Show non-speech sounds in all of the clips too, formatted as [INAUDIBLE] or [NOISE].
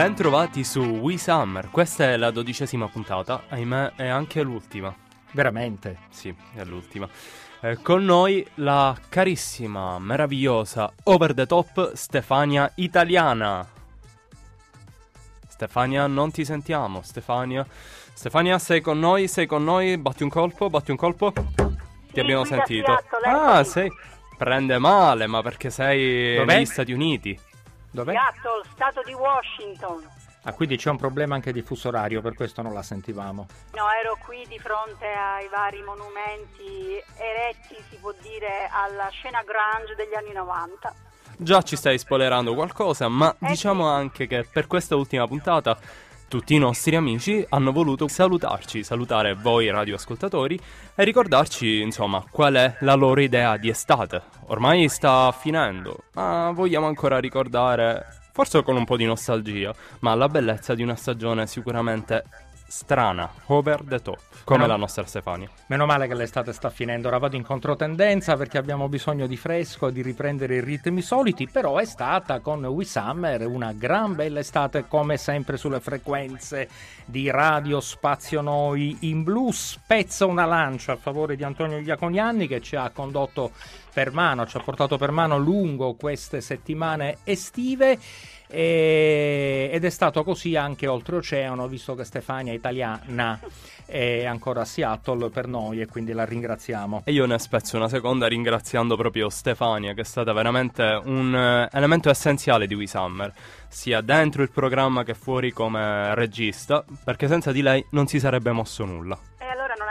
Bentrovati su We Summer, questa è la dodicesima puntata, ahimè è anche l'ultima. Veramente? Sì, è l'ultima. Eh, con noi la carissima, meravigliosa, over the top Stefania Italiana. Stefania, non ti sentiamo, Stefania. Stefania, sei con noi, sei con noi, batti un colpo, batti un colpo. Ti Sì, abbiamo sentito. Seattle, Ah, sei... Prende male, ma perché sei Dov'è? negli Stati Uniti. Dov'è? Seattle, stato di Washington. Ah, quindi c'è un problema anche di fuso orario, per questo non la sentivamo. No, ero qui di fronte ai vari monumenti eretti, si può dire, alla scena grunge degli anni 90. Già ci stai spoilerando qualcosa, ma Eh diciamo sì. anche che per questa ultima puntata tutti i nostri amici hanno voluto salutarci, salutare voi radioascoltatori e ricordarci, insomma, qual è la loro idea di estate. Ormai sta finendo, ma vogliamo ancora ricordare, forse con un po' di nostalgia, ma la bellezza di una stagione sicuramente strana, over the top, come Però- la nostra Stefania. Meno male che l'estate sta finendo, ora vado in controtendenza perché abbiamo bisogno di fresco e di riprendere i ritmi soliti, però è stata con We Summer una gran bella estate come sempre sulle frequenze di Radio Spazio Noi in blu. Spezzo una lancia a favore di Antonio Iaconianni che ci ha condotto per mano, ci ha portato per mano lungo queste settimane estive. E- ed è stato così anche oltreoceano, visto che Stefania è italiana è ancora a Seattle per noi e quindi la ringraziamo. E io ne spezzo una seconda ringraziando proprio Stefania, che è stata veramente un eh, elemento essenziale di We Summer, sia dentro il programma che fuori come regista, perché senza di lei non si sarebbe mosso nulla.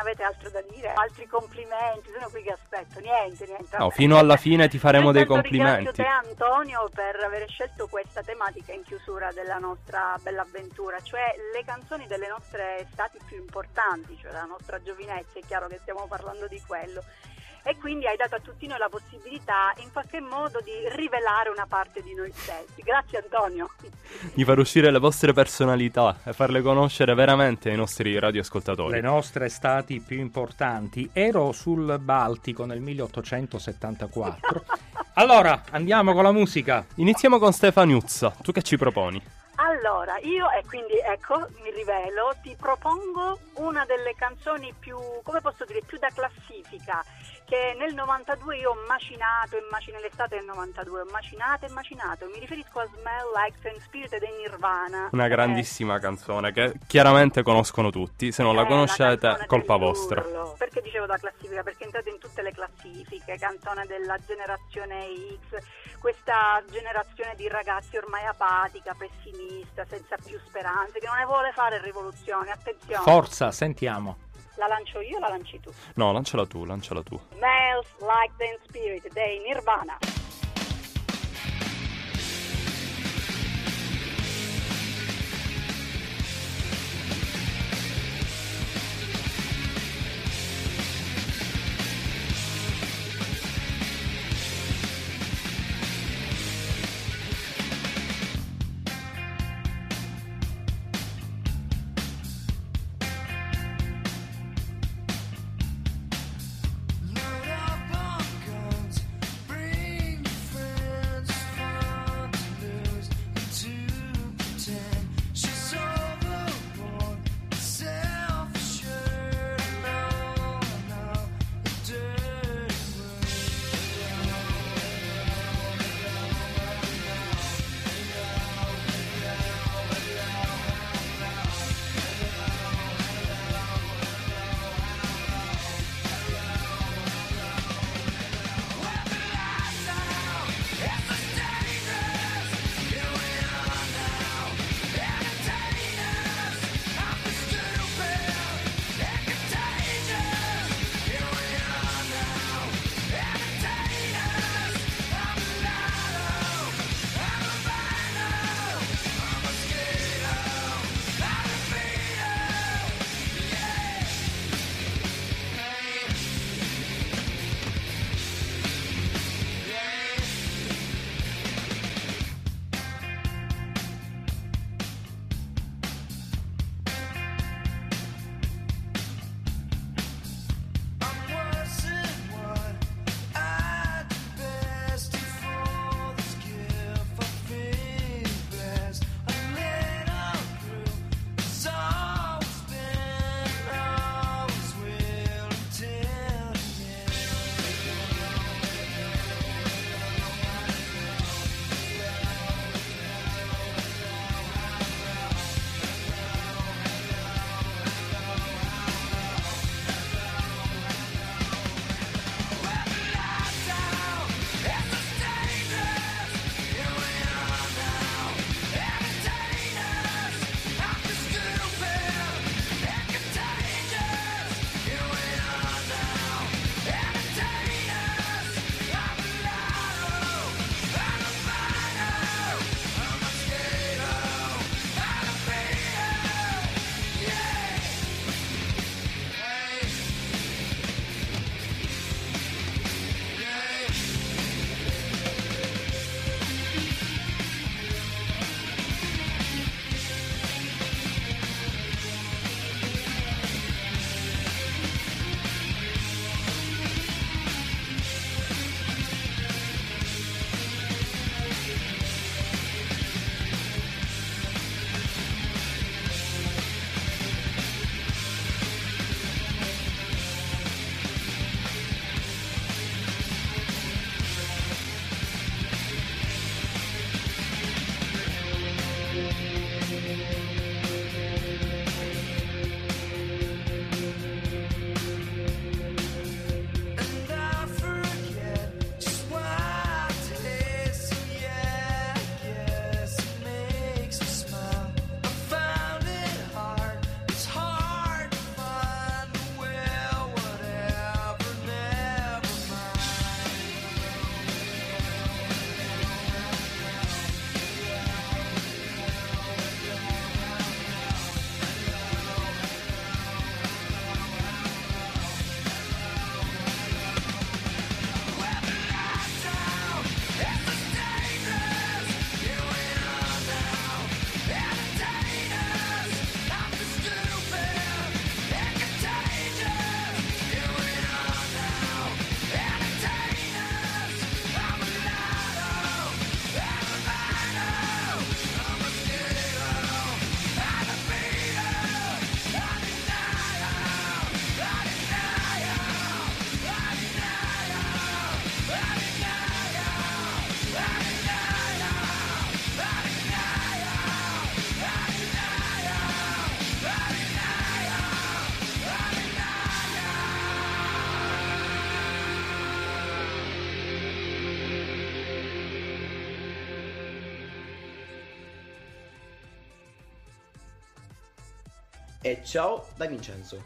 Avete altro da dire? Altri complimenti? Sono qui che aspetto. Niente, niente. No, fino alla fine ti faremo dei complimenti. Ringrazio te Antonio per aver scelto questa tematica in chiusura della nostra bella avventura, cioè le canzoni delle nostre estati più importanti, cioè la nostra giovinezza, è chiaro che stiamo parlando di quello. E quindi hai dato a tutti noi la possibilità in qualche modo di rivelare una parte di noi stessi. Grazie Antonio. [LAUGHS] Di far uscire le vostre personalità e farle conoscere veramente ai nostri radioascoltatori. Le nostre estati più importanti. Ero sul Baltico nel 1874. [LAUGHS] Allora, andiamo con la musica. Iniziamo con Stefaniuzza, tu che ci proponi? Allora, io e quindi ecco, mi rivelo, ti propongo una delle canzoni più, come posso dire, più da classifica, che nel 92 io ho macinato e macinato, l'estate del 92, ho macinato e macinato, mi riferisco a Smell Like Teen Spirit dei Nirvana. Una Eh, grandissima canzone che chiaramente conoscono tutti, se non la eh, conoscete, canzone colpa vostra. Perché dicevo da classifica? Perché entrate in tutte le classifiche, canzone della generazione X, questa generazione di ragazzi ormai apatica, pessimista, senza più speranze, che non ne vuole fare rivoluzione. Attenzione, Forza, sentiamo. La lancio io o la lanci tu? No, lanciala tu, lanciala tu. Smells Like Teen Spirit dei Nirvana. E ciao da Vincenzo.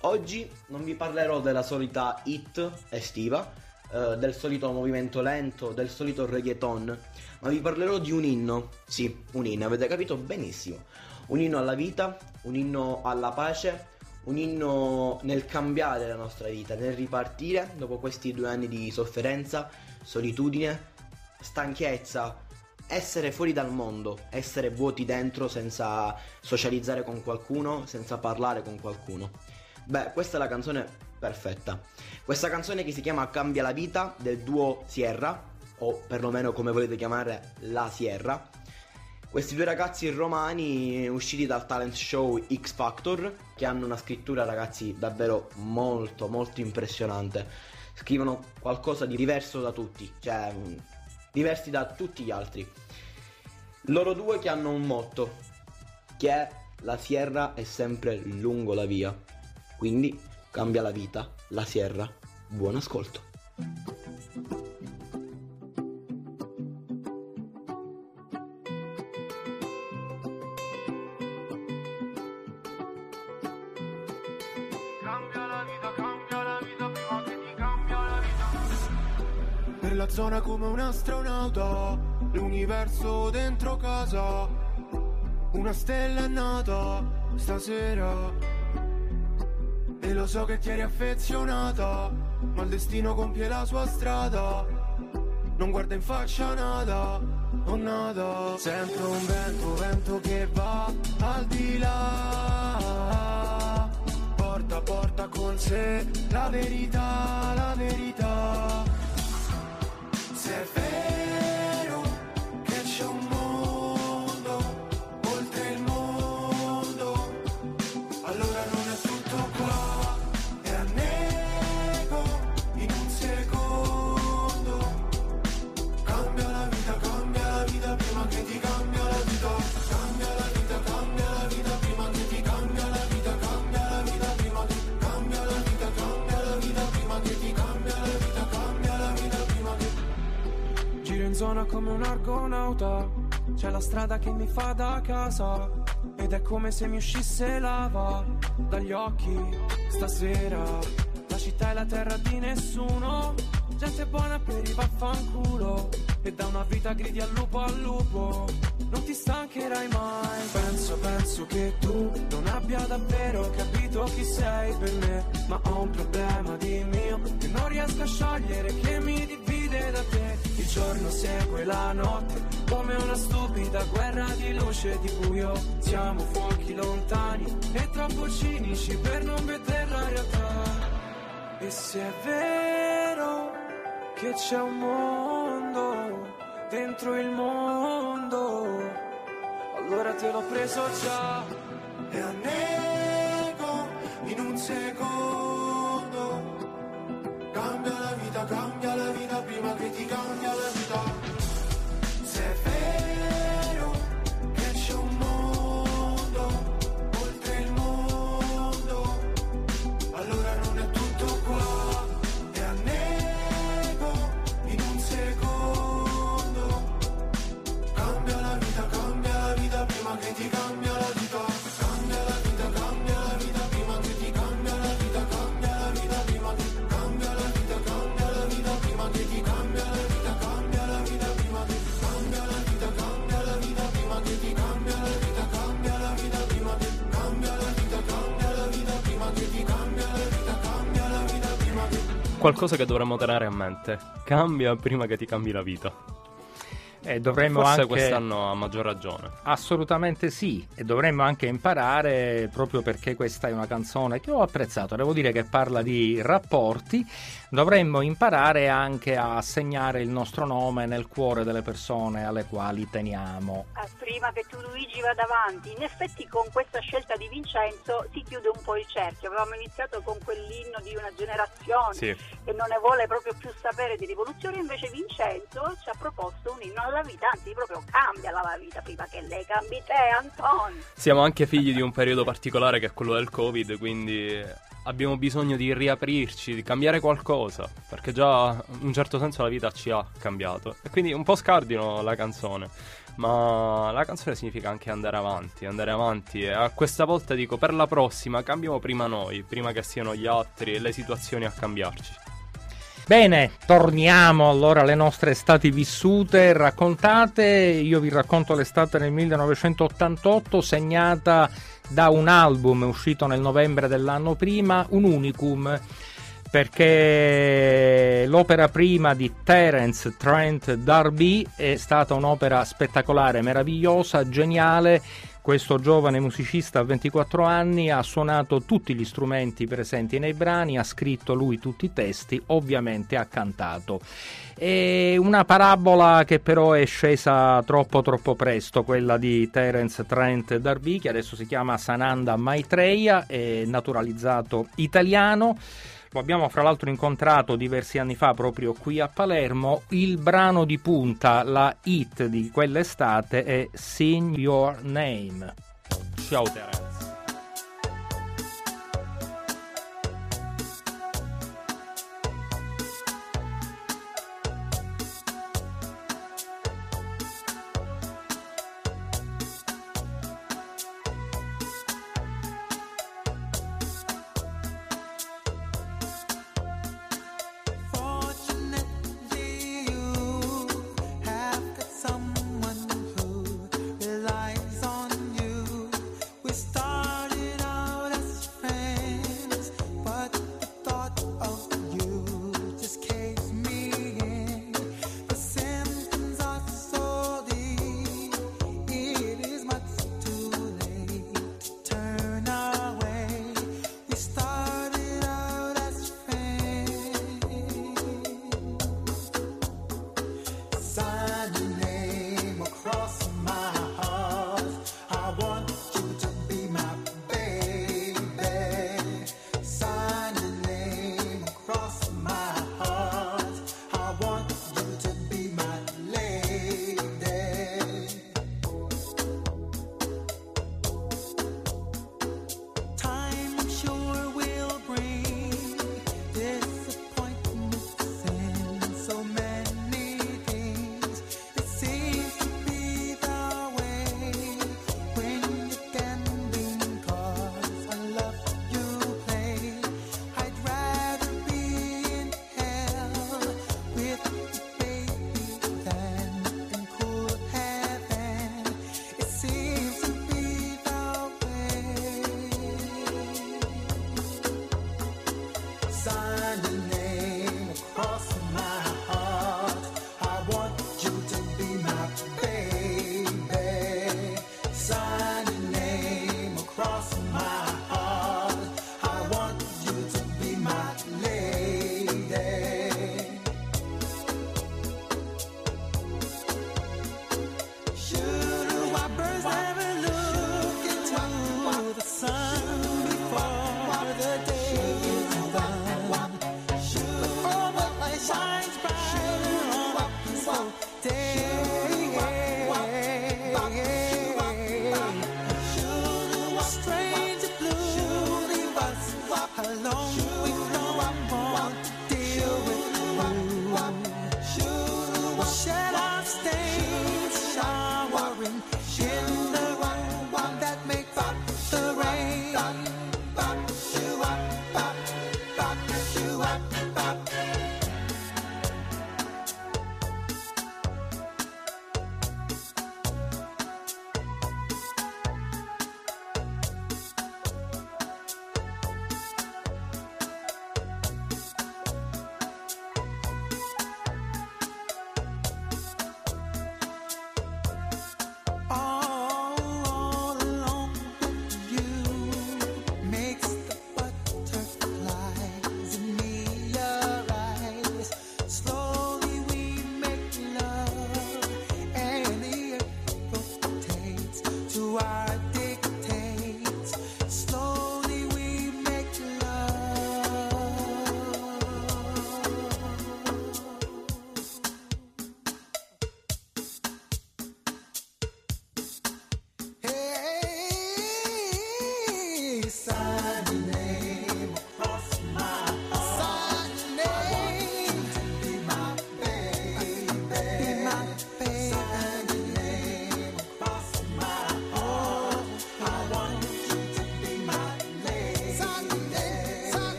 Oggi non vi parlerò della solita hit estiva, eh, del solito movimento lento, del solito reggaeton, ma vi parlerò di un inno. Sì, un inno, avete capito benissimo. Un inno alla vita, un inno alla pace, un inno nel cambiare la nostra vita, nel ripartire dopo questi due anni di sofferenza, solitudine, stanchezza, essere fuori dal mondo, essere vuoti dentro senza socializzare con qualcuno, senza parlare con qualcuno. Beh, questa è la canzone perfetta. Questa canzone che si chiama Cambia la vita del duo Sierra, o perlomeno come volete chiamare la Sierra. Questi due ragazzi romani usciti dal talent show X Factor, che hanno una scrittura ragazzi davvero molto molto impressionante. Scrivono qualcosa di diverso da tutti, cioè diversi da tutti gli altri. Loro due che hanno un motto, che è la sierra è sempre lungo la via. Quindi cambia la vita, la sierra. Buon ascolto. Cambia la vita, cambia la vita. Per la zona come un astronauta, l'universo dentro casa. Una stella è nata stasera. E lo so che ti eri affezionata, ma il destino compie la sua strada. Non guarda in faccia nada, o nada. Sento un vento, vento che va al di là. Porta, porta con sé la verità, la verità. Come un argonauta. C'è la strada che mi fa da casa. Ed è come se mi uscisse lava dagli occhi stasera. La città è la terra di nessuno. Gente buona per i vaffanculo. E da una vita gridi al lupo al lupo. Non ti stancherai mai. Penso, penso che tu non abbia davvero capito chi sei per me. Ma ho un problema di mio che non riesco a sciogliere, che mi divide da te. Giorno segue la notte, come una stupida guerra di luce di buio. Siamo fuochi lontani e troppo cinici per non vedere la realtà. E se è vero che c'è un mondo dentro il mondo, allora te l'ho preso già e annego in un secondo. Qualcosa che dovremmo tenere a mente. Cambia prima che ti cambi la vita. E dovremmo Forse anche... quest'anno ha maggior ragione. Assolutamente sì, e dovremmo anche imparare, proprio perché questa è una canzone che ho apprezzato, devo dire che parla di rapporti, dovremmo imparare anche a segnare il nostro nome nel cuore delle persone alle quali teniamo. Eh, prima che tu Luigi vada avanti, in effetti con questa scelta di Vincenzo si chiude un po' il cerchio. Avevamo iniziato con quell'inno di una generazione Sì. che non ne vuole proprio più sapere di rivoluzione, invece Vincenzo ci ha proposto un inno alla anzi proprio cambiala la vita prima che lei cambi te, Anton. Siamo anche figli di un periodo particolare che è quello del Covid, quindi abbiamo bisogno di riaprirci, di cambiare qualcosa, perché già in un certo senso la vita ci ha cambiato. E quindi un po' scardino la canzone, ma la canzone significa anche andare avanti, andare avanti e a questa volta dico per la prossima cambiamo prima noi, prima che siano gli altri e le situazioni a cambiarci. Bene, torniamo allora alle nostre estati vissute, raccontate. Io vi racconto l'estate del 1988 segnata da un album uscito nel novembre dell'anno prima, un unicum, perché l'opera prima di Terence Trent D'Arby è stata un'opera spettacolare, meravigliosa, geniale. Questo giovane musicista a 24 anni ha suonato tutti gli strumenti presenti nei brani, ha scritto lui tutti i testi, ovviamente ha cantato. È una parabola che però è scesa troppo troppo presto, quella di Terence Trent D'Arby, che adesso si chiama Sananda Maitreya, è naturalizzato italiano. Lo abbiamo fra l'altro incontrato diversi anni fa proprio qui a Palermo. Il brano di punta, la hit di quell'estate è Sing Your Name. Ciao Terence.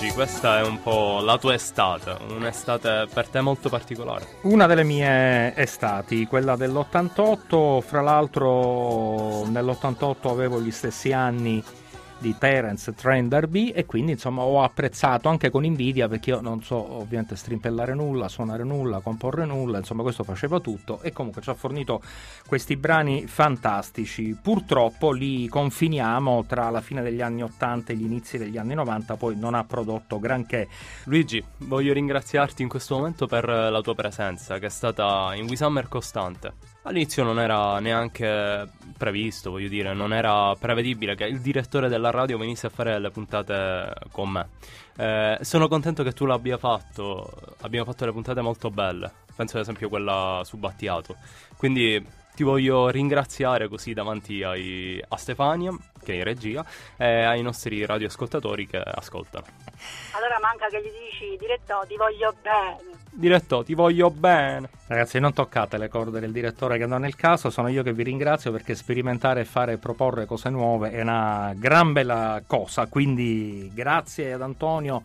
Luigi, questa è un po' la tua estate, un'estate per te molto particolare. Una delle mie estati, quella dell'88, fra l'altro nell'88 avevo gli stessi anni di Terence Train Derby e quindi insomma ho apprezzato anche con invidia perché io non so ovviamente strimpellare nulla, suonare nulla, comporre nulla, insomma questo faceva tutto e comunque ci ha fornito questi brani fantastici. Purtroppo li confiniamo tra la fine degli anni 80 e gli inizi degli anni 90, poi non ha prodotto granché. Luigi, voglio ringraziarti in questo momento per la tua presenza che è stata in We Summer costante. All'inizio non era neanche previsto, voglio dire, non era prevedibile che il direttore della radio venisse a fare le puntate con me. Eh, sono contento che tu l'abbia fatto, abbiamo fatto le puntate molto belle, penso ad esempio quella su Battiato. Quindi ti voglio ringraziare così davanti ai, a Stefania, che è in regia, e ai nostri radioascoltatori che ascoltano. Allora manca che gli dici, diretto, ti voglio bene. Diretto, ti voglio bene. Ragazzi, non toccate le corde del direttore che non è il caso, sono io che vi ringrazio perché sperimentare e fare proporre cose nuove è una gran bella cosa. Quindi grazie ad Antonio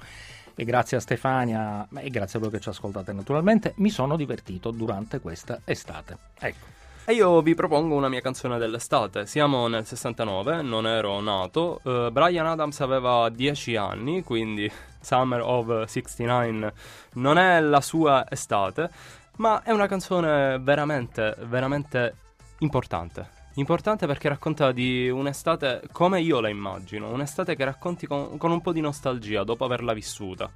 e grazie a Stefania e grazie a voi che ci ascoltate naturalmente. Mi sono divertito durante questa estate. Ecco. E io vi propongo una mia canzone dell'estate. Siamo nel 69, non ero nato. Uh, Brian Adams aveva 10 anni, quindi Summer of 69 non è la sua estate, ma è una canzone veramente, veramente importante. Importante perché racconta di un'estate come io la immagino, un'estate che racconti con, con un po' di nostalgia dopo averla vissuta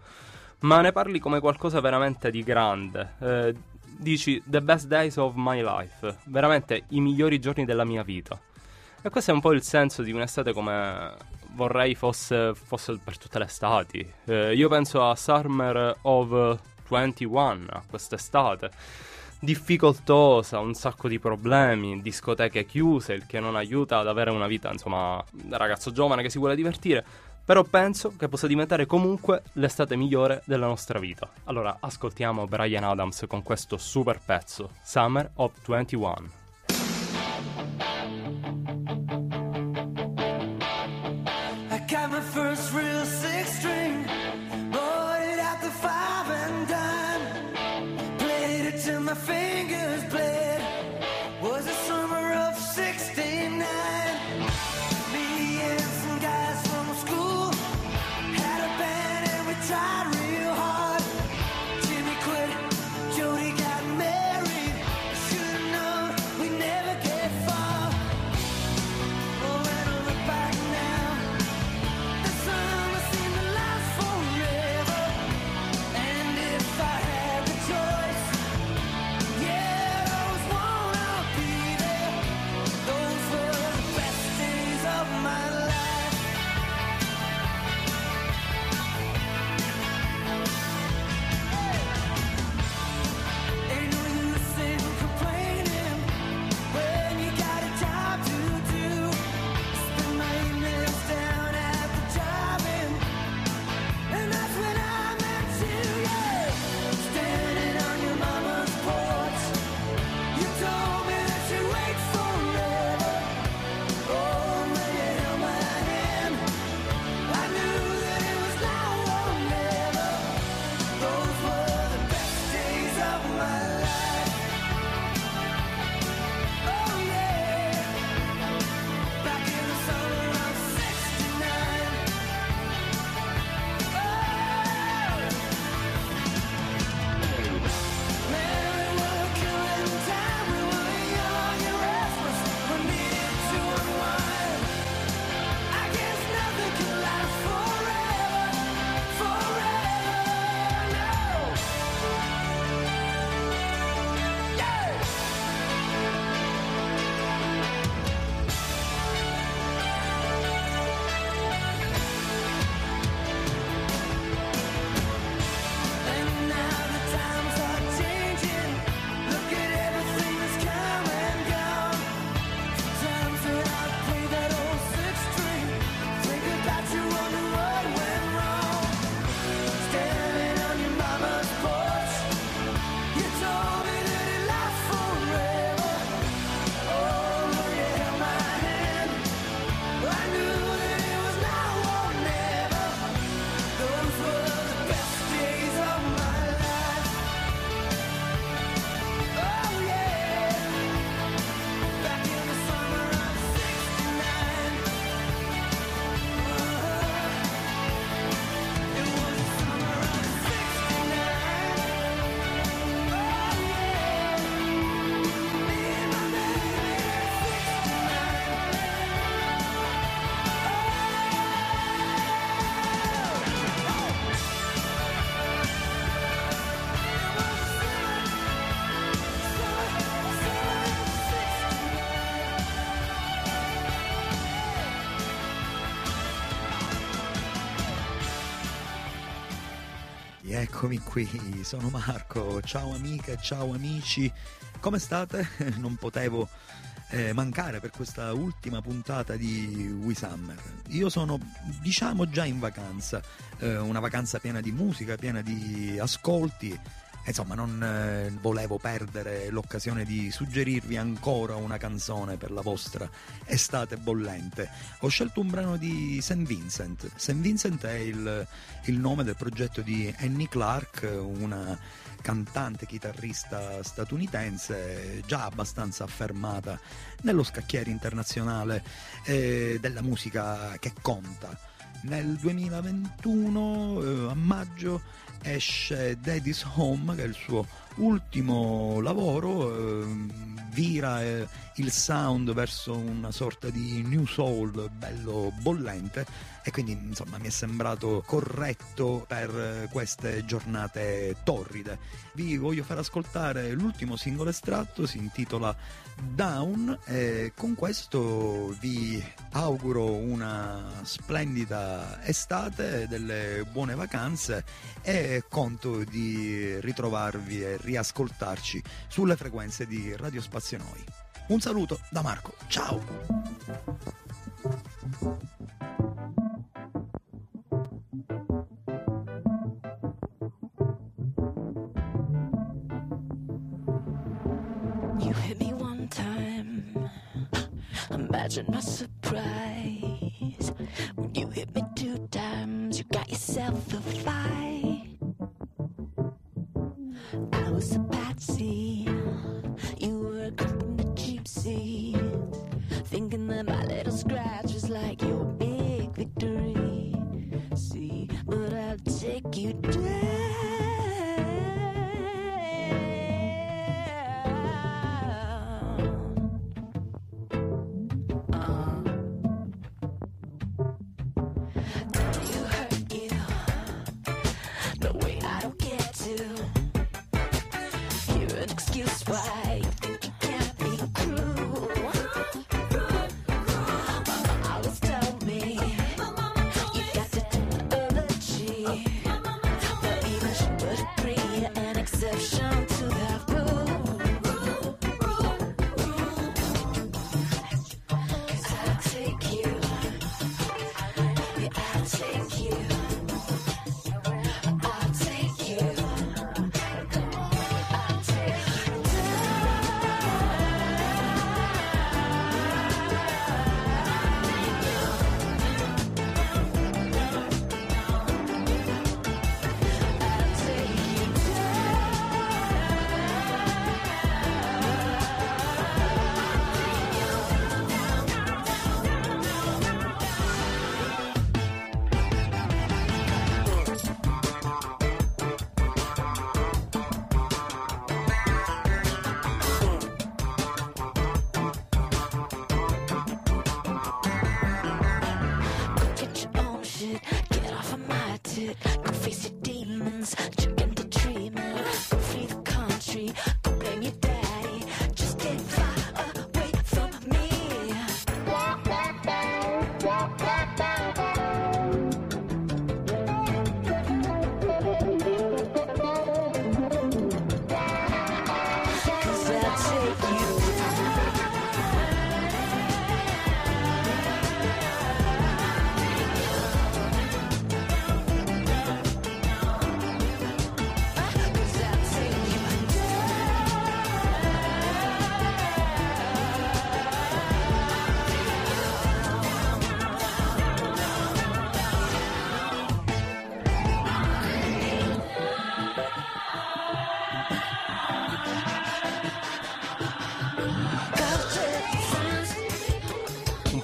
ma ne parli come qualcosa veramente di grande, eh, dici The best days of my life, veramente i migliori giorni della mia vita. E questo è un po' il senso di un'estate come vorrei fosse, fosse per tutte le estati. Eh, io penso a Summer of 21, a quest'estate. Difficoltosa, un sacco di problemi, discoteche chiuse, il che non aiuta ad avere una vita, insomma, da ragazzo giovane che si vuole divertire. Però penso che possa diventare comunque l'estate migliore della nostra vita. Allora ascoltiamo Brian Adams con questo super pezzo, Summer of 21. Eccomi qui, sono Marco, ciao amiche, ciao amici, come state? [LAUGHS] Non potevo eh, mancare per questa ultima puntata di We Summer. Io sono, diciamo, già in vacanza, eh, una vacanza piena di musica, piena di ascolti Insomma, non eh, volevo perdere l'occasione di suggerirvi ancora una canzone per la vostra estate bollente. Ho scelto un brano di St. Vincent. St. Vincent è il, il nome del progetto di Annie Clark, una cantante chitarrista statunitense già abbastanza affermata nello scacchiere internazionale eh, della musica che conta. Nel 2021, eh, a maggio, esce Daddy's Home, che è il suo ultimo lavoro, eh, vira eh, il sound verso una sorta di new soul bello bollente e quindi insomma mi è sembrato corretto per eh, queste giornate torride. Vi voglio far ascoltare l'ultimo singolo estratto, si intitola Down e con questo vi auguro una splendida estate, delle buone vacanze e conto di ritrovarvi e riascoltarci sulle frequenze di Radio Spazio Noi. Un saluto da Marco, ciao! Imagine my surprise when you hit me two times. You got yourself a fight. Thinking that my little scratch was like your big victory. See, but I'll take you down.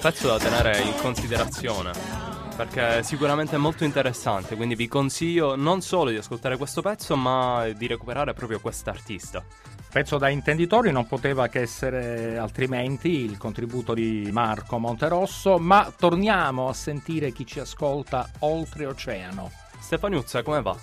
Pezzo da tenere in considerazione perché sicuramente è molto interessante, quindi vi consiglio non solo di ascoltare questo pezzo, ma di recuperare proprio quest'artista. Pezzo da intenditori non poteva che essere altrimenti il contributo di Marco Monterosso, ma torniamo a sentire chi ci ascolta oltreoceano. Stefaniuzza, come va?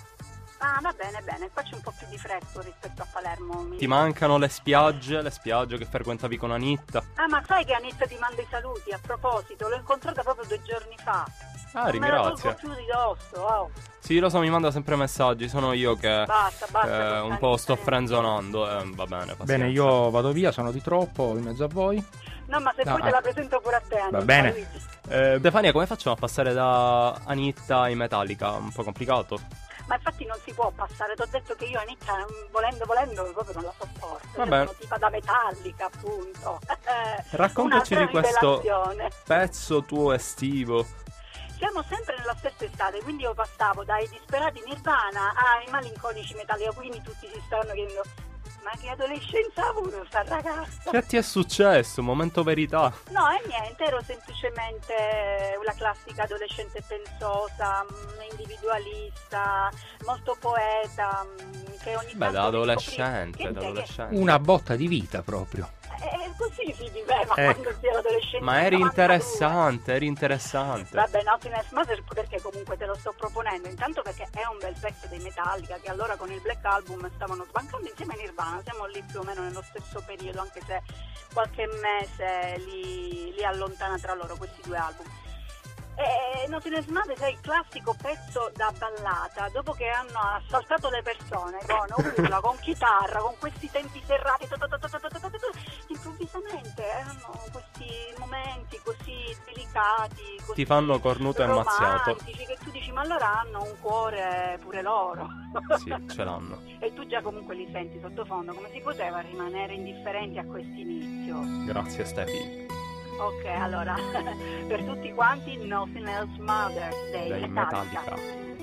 Ah, va bene, bene, qua c'è un po' più di fresco rispetto a Palermo. Mi... Ti mancano le spiagge, le spiagge che frequentavi con Anitta? Ah, ma sai che Anitta ti manda i saluti? A proposito, l'ho incontrata proprio due giorni fa. Ah, Me la ringrazio. tolgo più di dosso, wow. Sì, lo so, mi manda sempre messaggi. Sono io che Basta, basta. eh, un po' sto frenzonando. Eh, va bene, pazienza. Bene, io vado via, sono di troppo in mezzo a voi. No, ma se No, poi te eh. la presento pure a te, Anita, bene. Luigi. Eh, Stefania, come facciamo a passare da Anitta in Metallica? Un po' complicato. Ma infatti non si può passare, ti ho detto che io Anita, mm, volendo, volendo, proprio non la sopporto. Vabbè. sono tipa da metallica, appunto. [LAUGHS] Raccontaci di questo pezzo tuo estivo. Siamo sempre nella stessa estate, quindi io passavo dai disperati Nirvana ai malinconici Metallica, quindi tutti si stavano chiedendo ma che adolescenza ha avuto sta ragazza? Che ti è successo? Momento verità. No, e niente, ero semplicemente una classica adolescente pensosa, mm, individualista, molto poeta, mm, che ogni Beh, tanto da adolescente, da Che- adolescente. Una botta di vita proprio. Eh, così si viveva Ecco. quando si era adolescente. Ma eri 92. interessante, eri interessante. Vabbè, Nothingness Mother perché comunque te lo sto proponendo. Intanto perché è un bel pezzo dei Metallica che allora con il Black Album stavano sbancando insieme a Nirvana. Siamo lì più o meno nello stesso periodo, anche se qualche mese li, li allontana tra loro questi due album. E Nothingness Mother è il classico pezzo da ballata, dopo che hanno assaltato le persone con urla, [LAUGHS] con chitarra, con questi tempi serrati, improvvisamente erano questi momenti così delicati, così ti fanno cornuto e ammazzato. Che tu dici, ma allora hanno un cuore pure loro. Sì, ce l'hanno. [LAUGHS] e tu già comunque li senti sottofondo, come si poteva rimanere indifferenti a questo inizio? Grazie Stefi. Ok, allora, [LAUGHS] per tutti quanti, Nothing Else Mother Day. Dei Metallica. Metallica.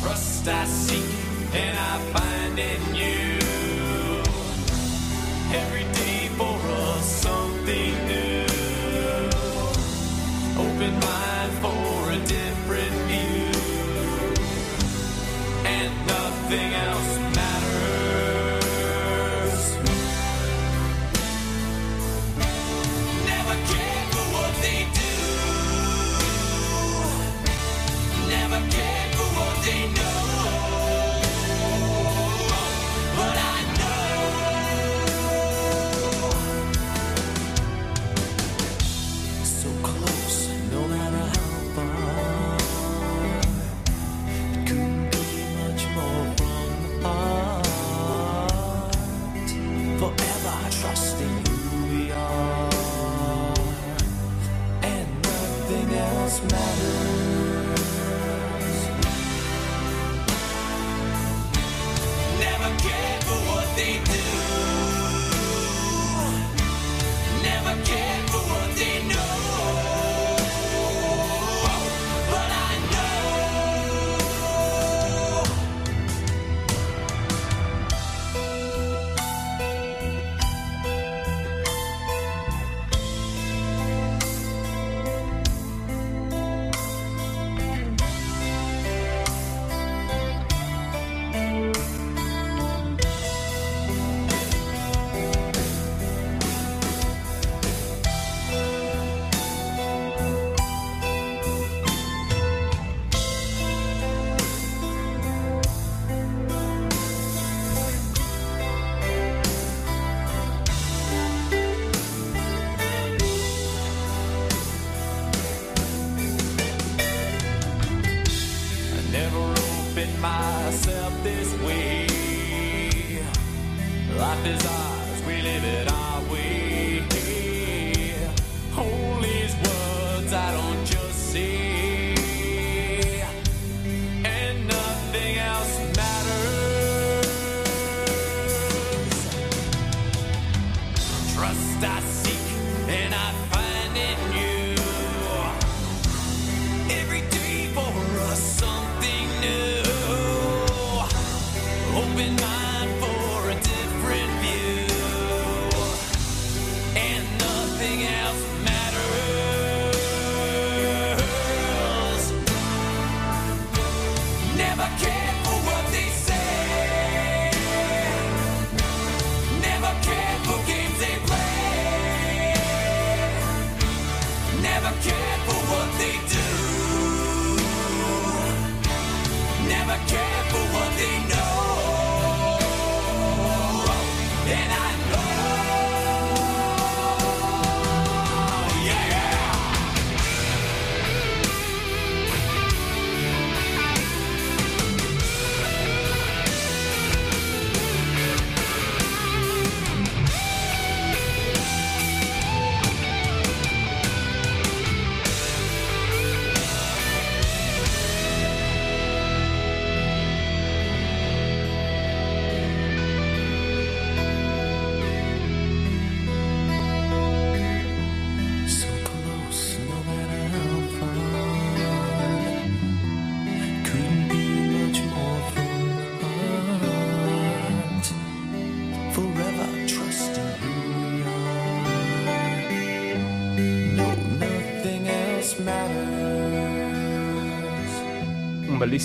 Trust I seek and I find in you. Every day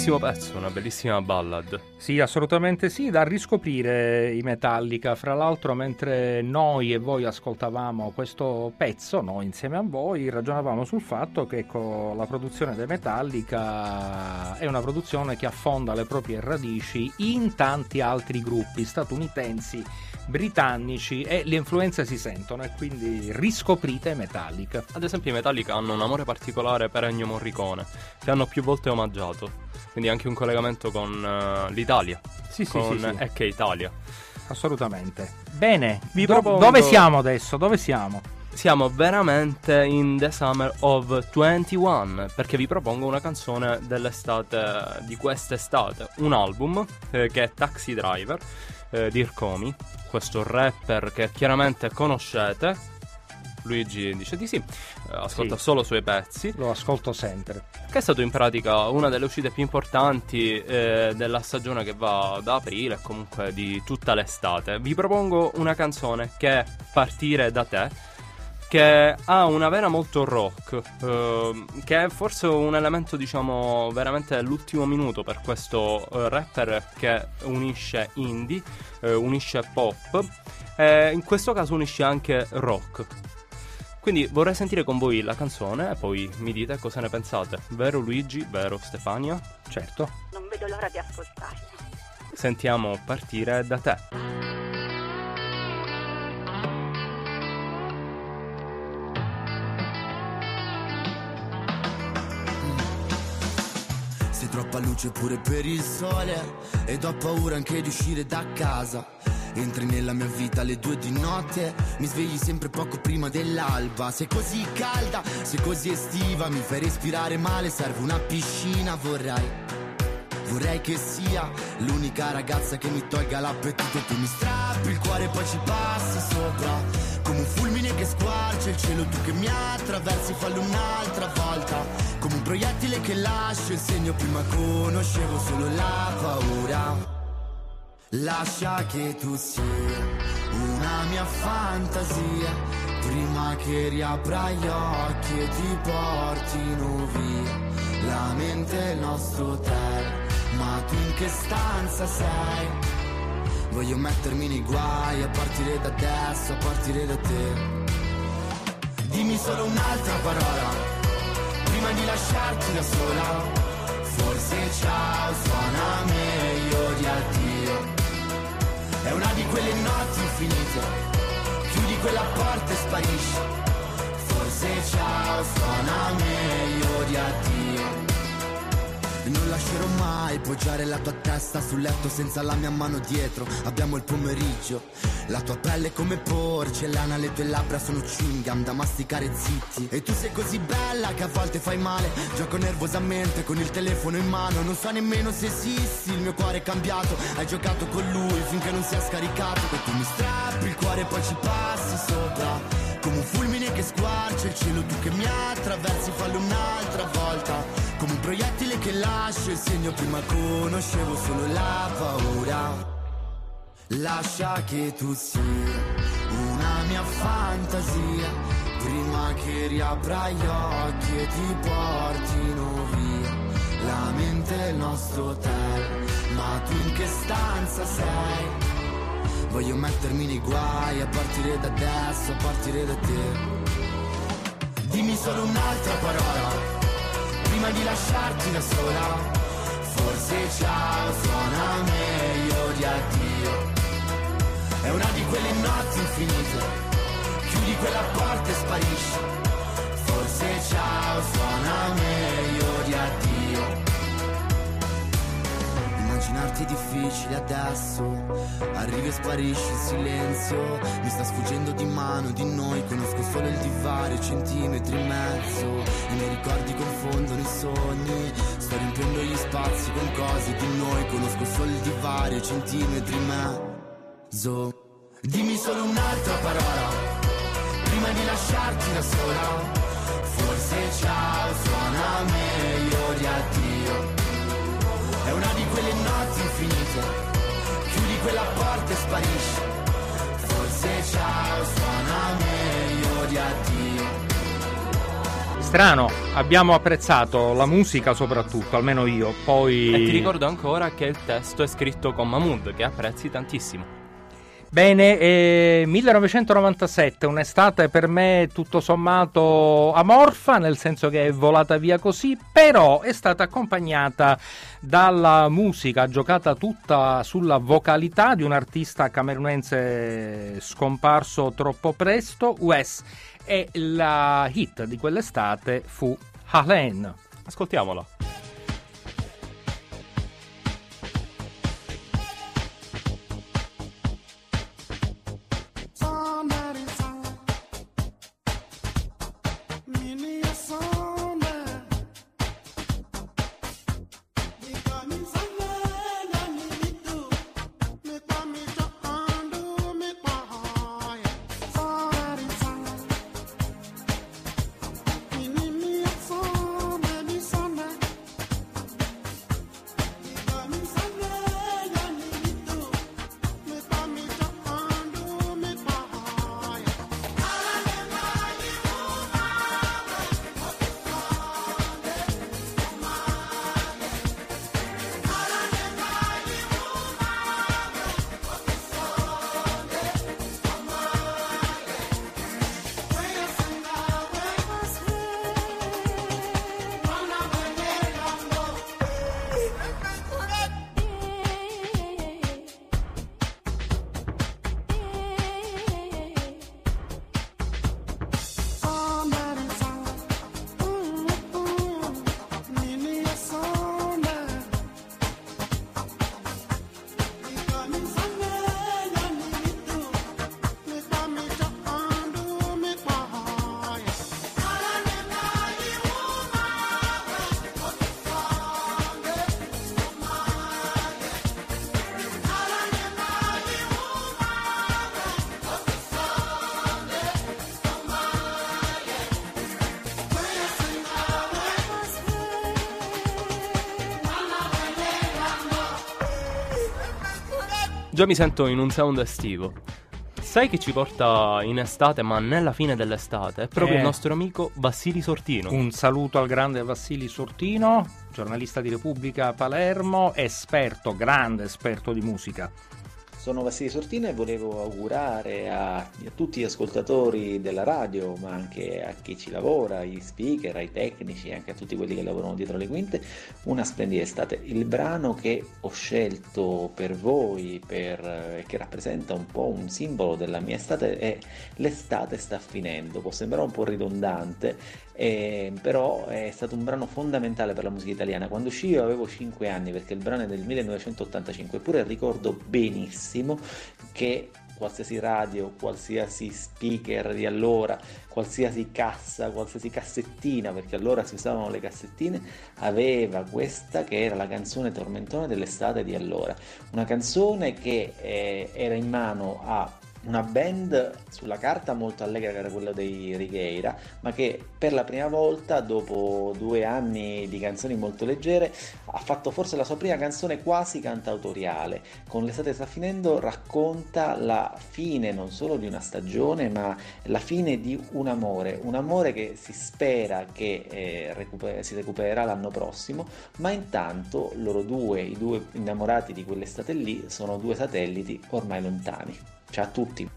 bellissimo pezzo, una bellissima ballad. Sì, assolutamente sì, da riscoprire i Metallica. Fra l'altro, mentre noi e voi ascoltavamo questo pezzo, noi insieme a voi ragionavamo sul fatto che ecco, la produzione dei Metallica è una produzione che affonda le proprie radici in tanti altri gruppi statunitensi, britannici e le influenze si sentono e quindi riscoprite Metallica. Ad esempio i Metallica hanno un amore particolare per Ennio Morricone, che hanno più volte omaggiato. Quindi anche un collegamento con eh, l'Italia, Sì, sì, con sì, sì. Ecce Italia. Assolutamente. Bene, Vi do- propongo- dove siamo adesso? Dove siamo? Siamo veramente in the summer of 21 perché vi propongo una canzone dell'estate di quest'estate, un album eh, che è Taxi Driver eh, di Irkomi, questo rapper che chiaramente conoscete. Luigi dice di sì, eh, ascolta Sì. solo i suoi pezzi, Lo ascolto sempre. che è stato in pratica una delle uscite più importanti eh, della stagione che va da aprile e comunque di tutta l'estate. Vi propongo una canzone che è Partire da te, che ha una vena molto rock, ehm, che è forse un elemento, diciamo, veramente l'ultimo minuto per questo eh, rapper che unisce indie, eh, unisce pop, e in questo caso unisce anche rock. Quindi vorrei sentire con voi la canzone e poi mi dite cosa ne pensate. Vero Luigi? Vero Stefania? Certo. Non vedo l'ora di ascoltarla. Sentiamo partire da te. Troppa luce pure per il sole. Ed ho paura anche di uscire da casa. Entri nella mia vita alle due di notte. Mi svegli sempre poco prima dell'alba. Sei così calda, sei così estiva Mi fai respirare male, serve una piscina Vorrei, vorrei che sia L'unica ragazza che mi tolga l'appetito. Tu mi strappi il cuore e poi ci passi sopra come un fulmine che squarcia il cielo, tu che mi attraversi, fallo un'altra volta. Come un proiettile che lascia il segno, prima conoscevo solo la paura. Lascia che tu sia una mia fantasia, prima che riapra gli occhi e ti portino via. La mente è il nostro hotel, ma tu in che stanza sei? Voglio mettermi nei guai a partire da adesso, a partire da te. Dimmi solo un'altra parola, prima di lasciarti da sola. Forse ciao suona meglio di addio. È una di quelle notti infinite, chiudi quella porta e sparisci. Forse ciao suona meglio di addio. Lascerò mai poggiare la tua testa sul letto senza la mia mano dietro. Abbiamo il pomeriggio, la tua pelle è come porcellana, le tue labbra sono chewing da masticare zitti. E tu sei così bella che a volte fai male. Gioco nervosamente con il telefono in mano, non so nemmeno se esisti. Il mio cuore è cambiato, hai giocato con lui finché non si è scaricato. E tu mi strappi il cuore e poi ci passi sopra. Come un fulmine che squarcia il cielo, tu che mi attraversi, fallo un'altra volta. Come un proiettile che lascia il segno, prima conoscevo solo la paura. Lascia che tu sia una mia fantasia, prima che riapra gli occhi e ti portino via. La mente è il nostro hotel, ma tu in che stanza sei? Voglio mettermi nei guai a partire da adesso, a partire da te. Dimmi solo un'altra parola, prima di lasciarti da sola. Forse ciao suona meglio di addio. È una di quelle notti infinite, chiudi quella porta e sparisci. Forse ciao suona meglio di addio. Immaginarti è difficile adesso. Arrivi e sparisci in silenzio. Mi sta sfuggendo di mano di noi. Conosco solo il divario, centimetri e mezzo. I miei ricordi confondono i sogni. Sto riempiendo gli spazi con cose di noi. Conosco solo il divario, centimetri e mezzo. Dimmi solo un'altra parola. Prima di lasciarti da sola. Forse ciao suona meglio di addio è una di quelle notti infinite. Chiudi quella porta e sparisci. Forse ciao suona meglio di addio. Strano, abbiamo apprezzato la musica soprattutto, almeno io. Poi E ti ricordo ancora che il testo è scritto con Mahmood, che apprezzi tantissimo. Bene, eh, 1997, un'estate per me tutto sommato amorfa, nel senso che è volata via così, però è stata accompagnata dalla musica giocata tutta sulla vocalità di un artista camerunense scomparso troppo presto, Wes, e la hit di quell'estate fu Halen. Ascoltiamola. Già mi sento in un sound estivo. Sai che ci porta in estate, ma nella fine dell'estate? È proprio Eh. il nostro amico Vassili Sortino. Un saluto al grande Vassili Sortino, giornalista di Repubblica Palermo, esperto, grande esperto di musica. Sono Vassili Sortina e volevo augurare a, a tutti gli ascoltatori della radio, ma anche a chi ci lavora, agli speaker, ai tecnici anche a tutti quelli che lavorano dietro le quinte, una splendida estate. Il brano che ho scelto per voi per, e che rappresenta un po' un simbolo della mia estate è L'estate sta finendo. Può sembrare un po' ridondante, eh, però è stato un brano fondamentale per la musica italiana. Quando uscì io avevo 5 anni perché il brano è del 1985, eppure ricordo benissimo che qualsiasi radio, qualsiasi speaker di allora, qualsiasi cassa, qualsiasi cassettina, perché allora si usavano le cassettine, aveva questa che era la canzone tormentone dell'estate di allora. Una canzone che eh, era in mano a una band sulla carta molto allegra che era quella dei Righeira, ma che per la prima volta, dopo due anni di canzoni molto leggere, ha fatto forse la sua prima canzone quasi cantautoriale. Con L'estate sta finendo racconta la fine non solo di una stagione, ma la fine di un amore, un amore che si spera che eh, recuper- si recupererà l'anno prossimo, ma intanto loro due, i due innamorati di quell'estate lì, sono due satelliti ormai lontani. Ciao a tutti.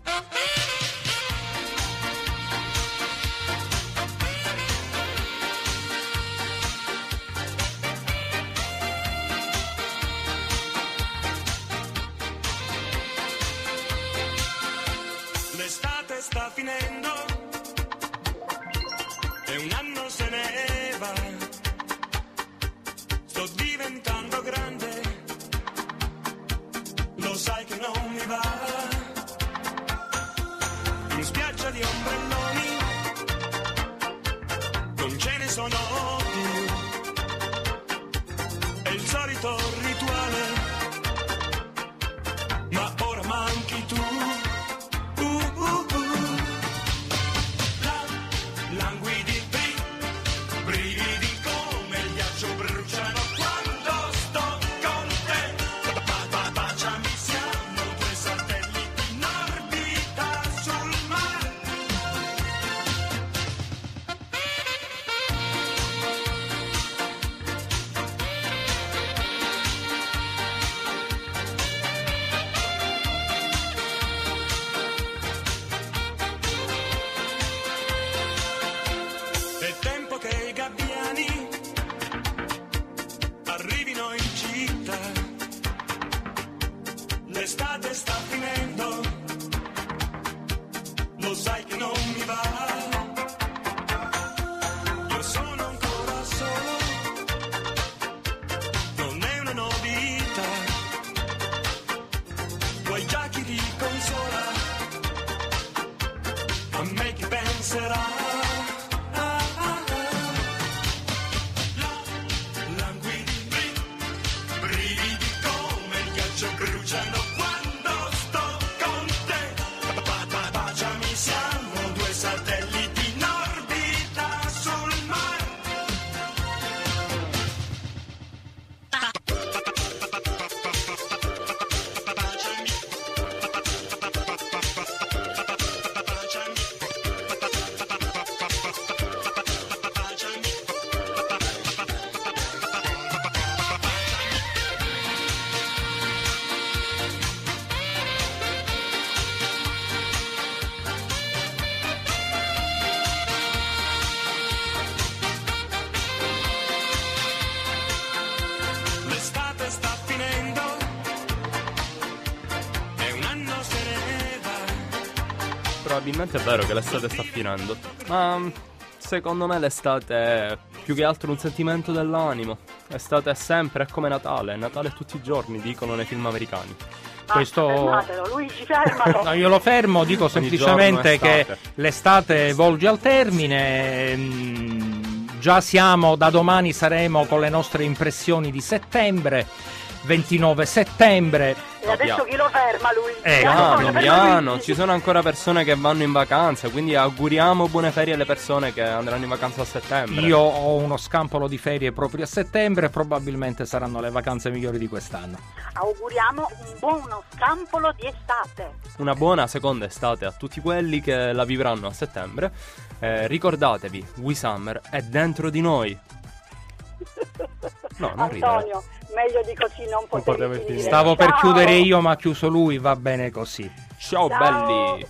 Probabilmente è vero che l'estate sta finendo, ma mm, secondo me l'estate è più che altro un sentimento dell'animo. L'estate è sempre, è come Natale, Natale tutti i giorni, dicono nei film americani. Questo- Fermatelo, Luigi, fermalo. [LAUGHS] No, io lo fermo, dico Ogni semplicemente è che estate. l'estate volge al termine. mm, Già siamo, da domani saremo con le nostre impressioni di settembre, 29 settembre. E adesso chi lo ferma, Luigi? Eh, Piano, piano, ci sono ancora persone che vanno in vacanza, quindi auguriamo buone ferie alle persone che andranno in vacanza a settembre. Io ho uno scampolo di ferie proprio a settembre, probabilmente saranno le vacanze migliori di quest'anno. Auguriamo un buono scampolo di estate. Una buona seconda estate a tutti quelli che la vivranno a settembre. Eh, ricordatevi, We Summer è dentro di noi. [LAUGHS] No, non ridere. Antonio, meglio di così non potevi potevi finire. Stavo per Ciao. chiudere io, ma ha chiuso lui, va bene così. Ciao, Ciao. belli!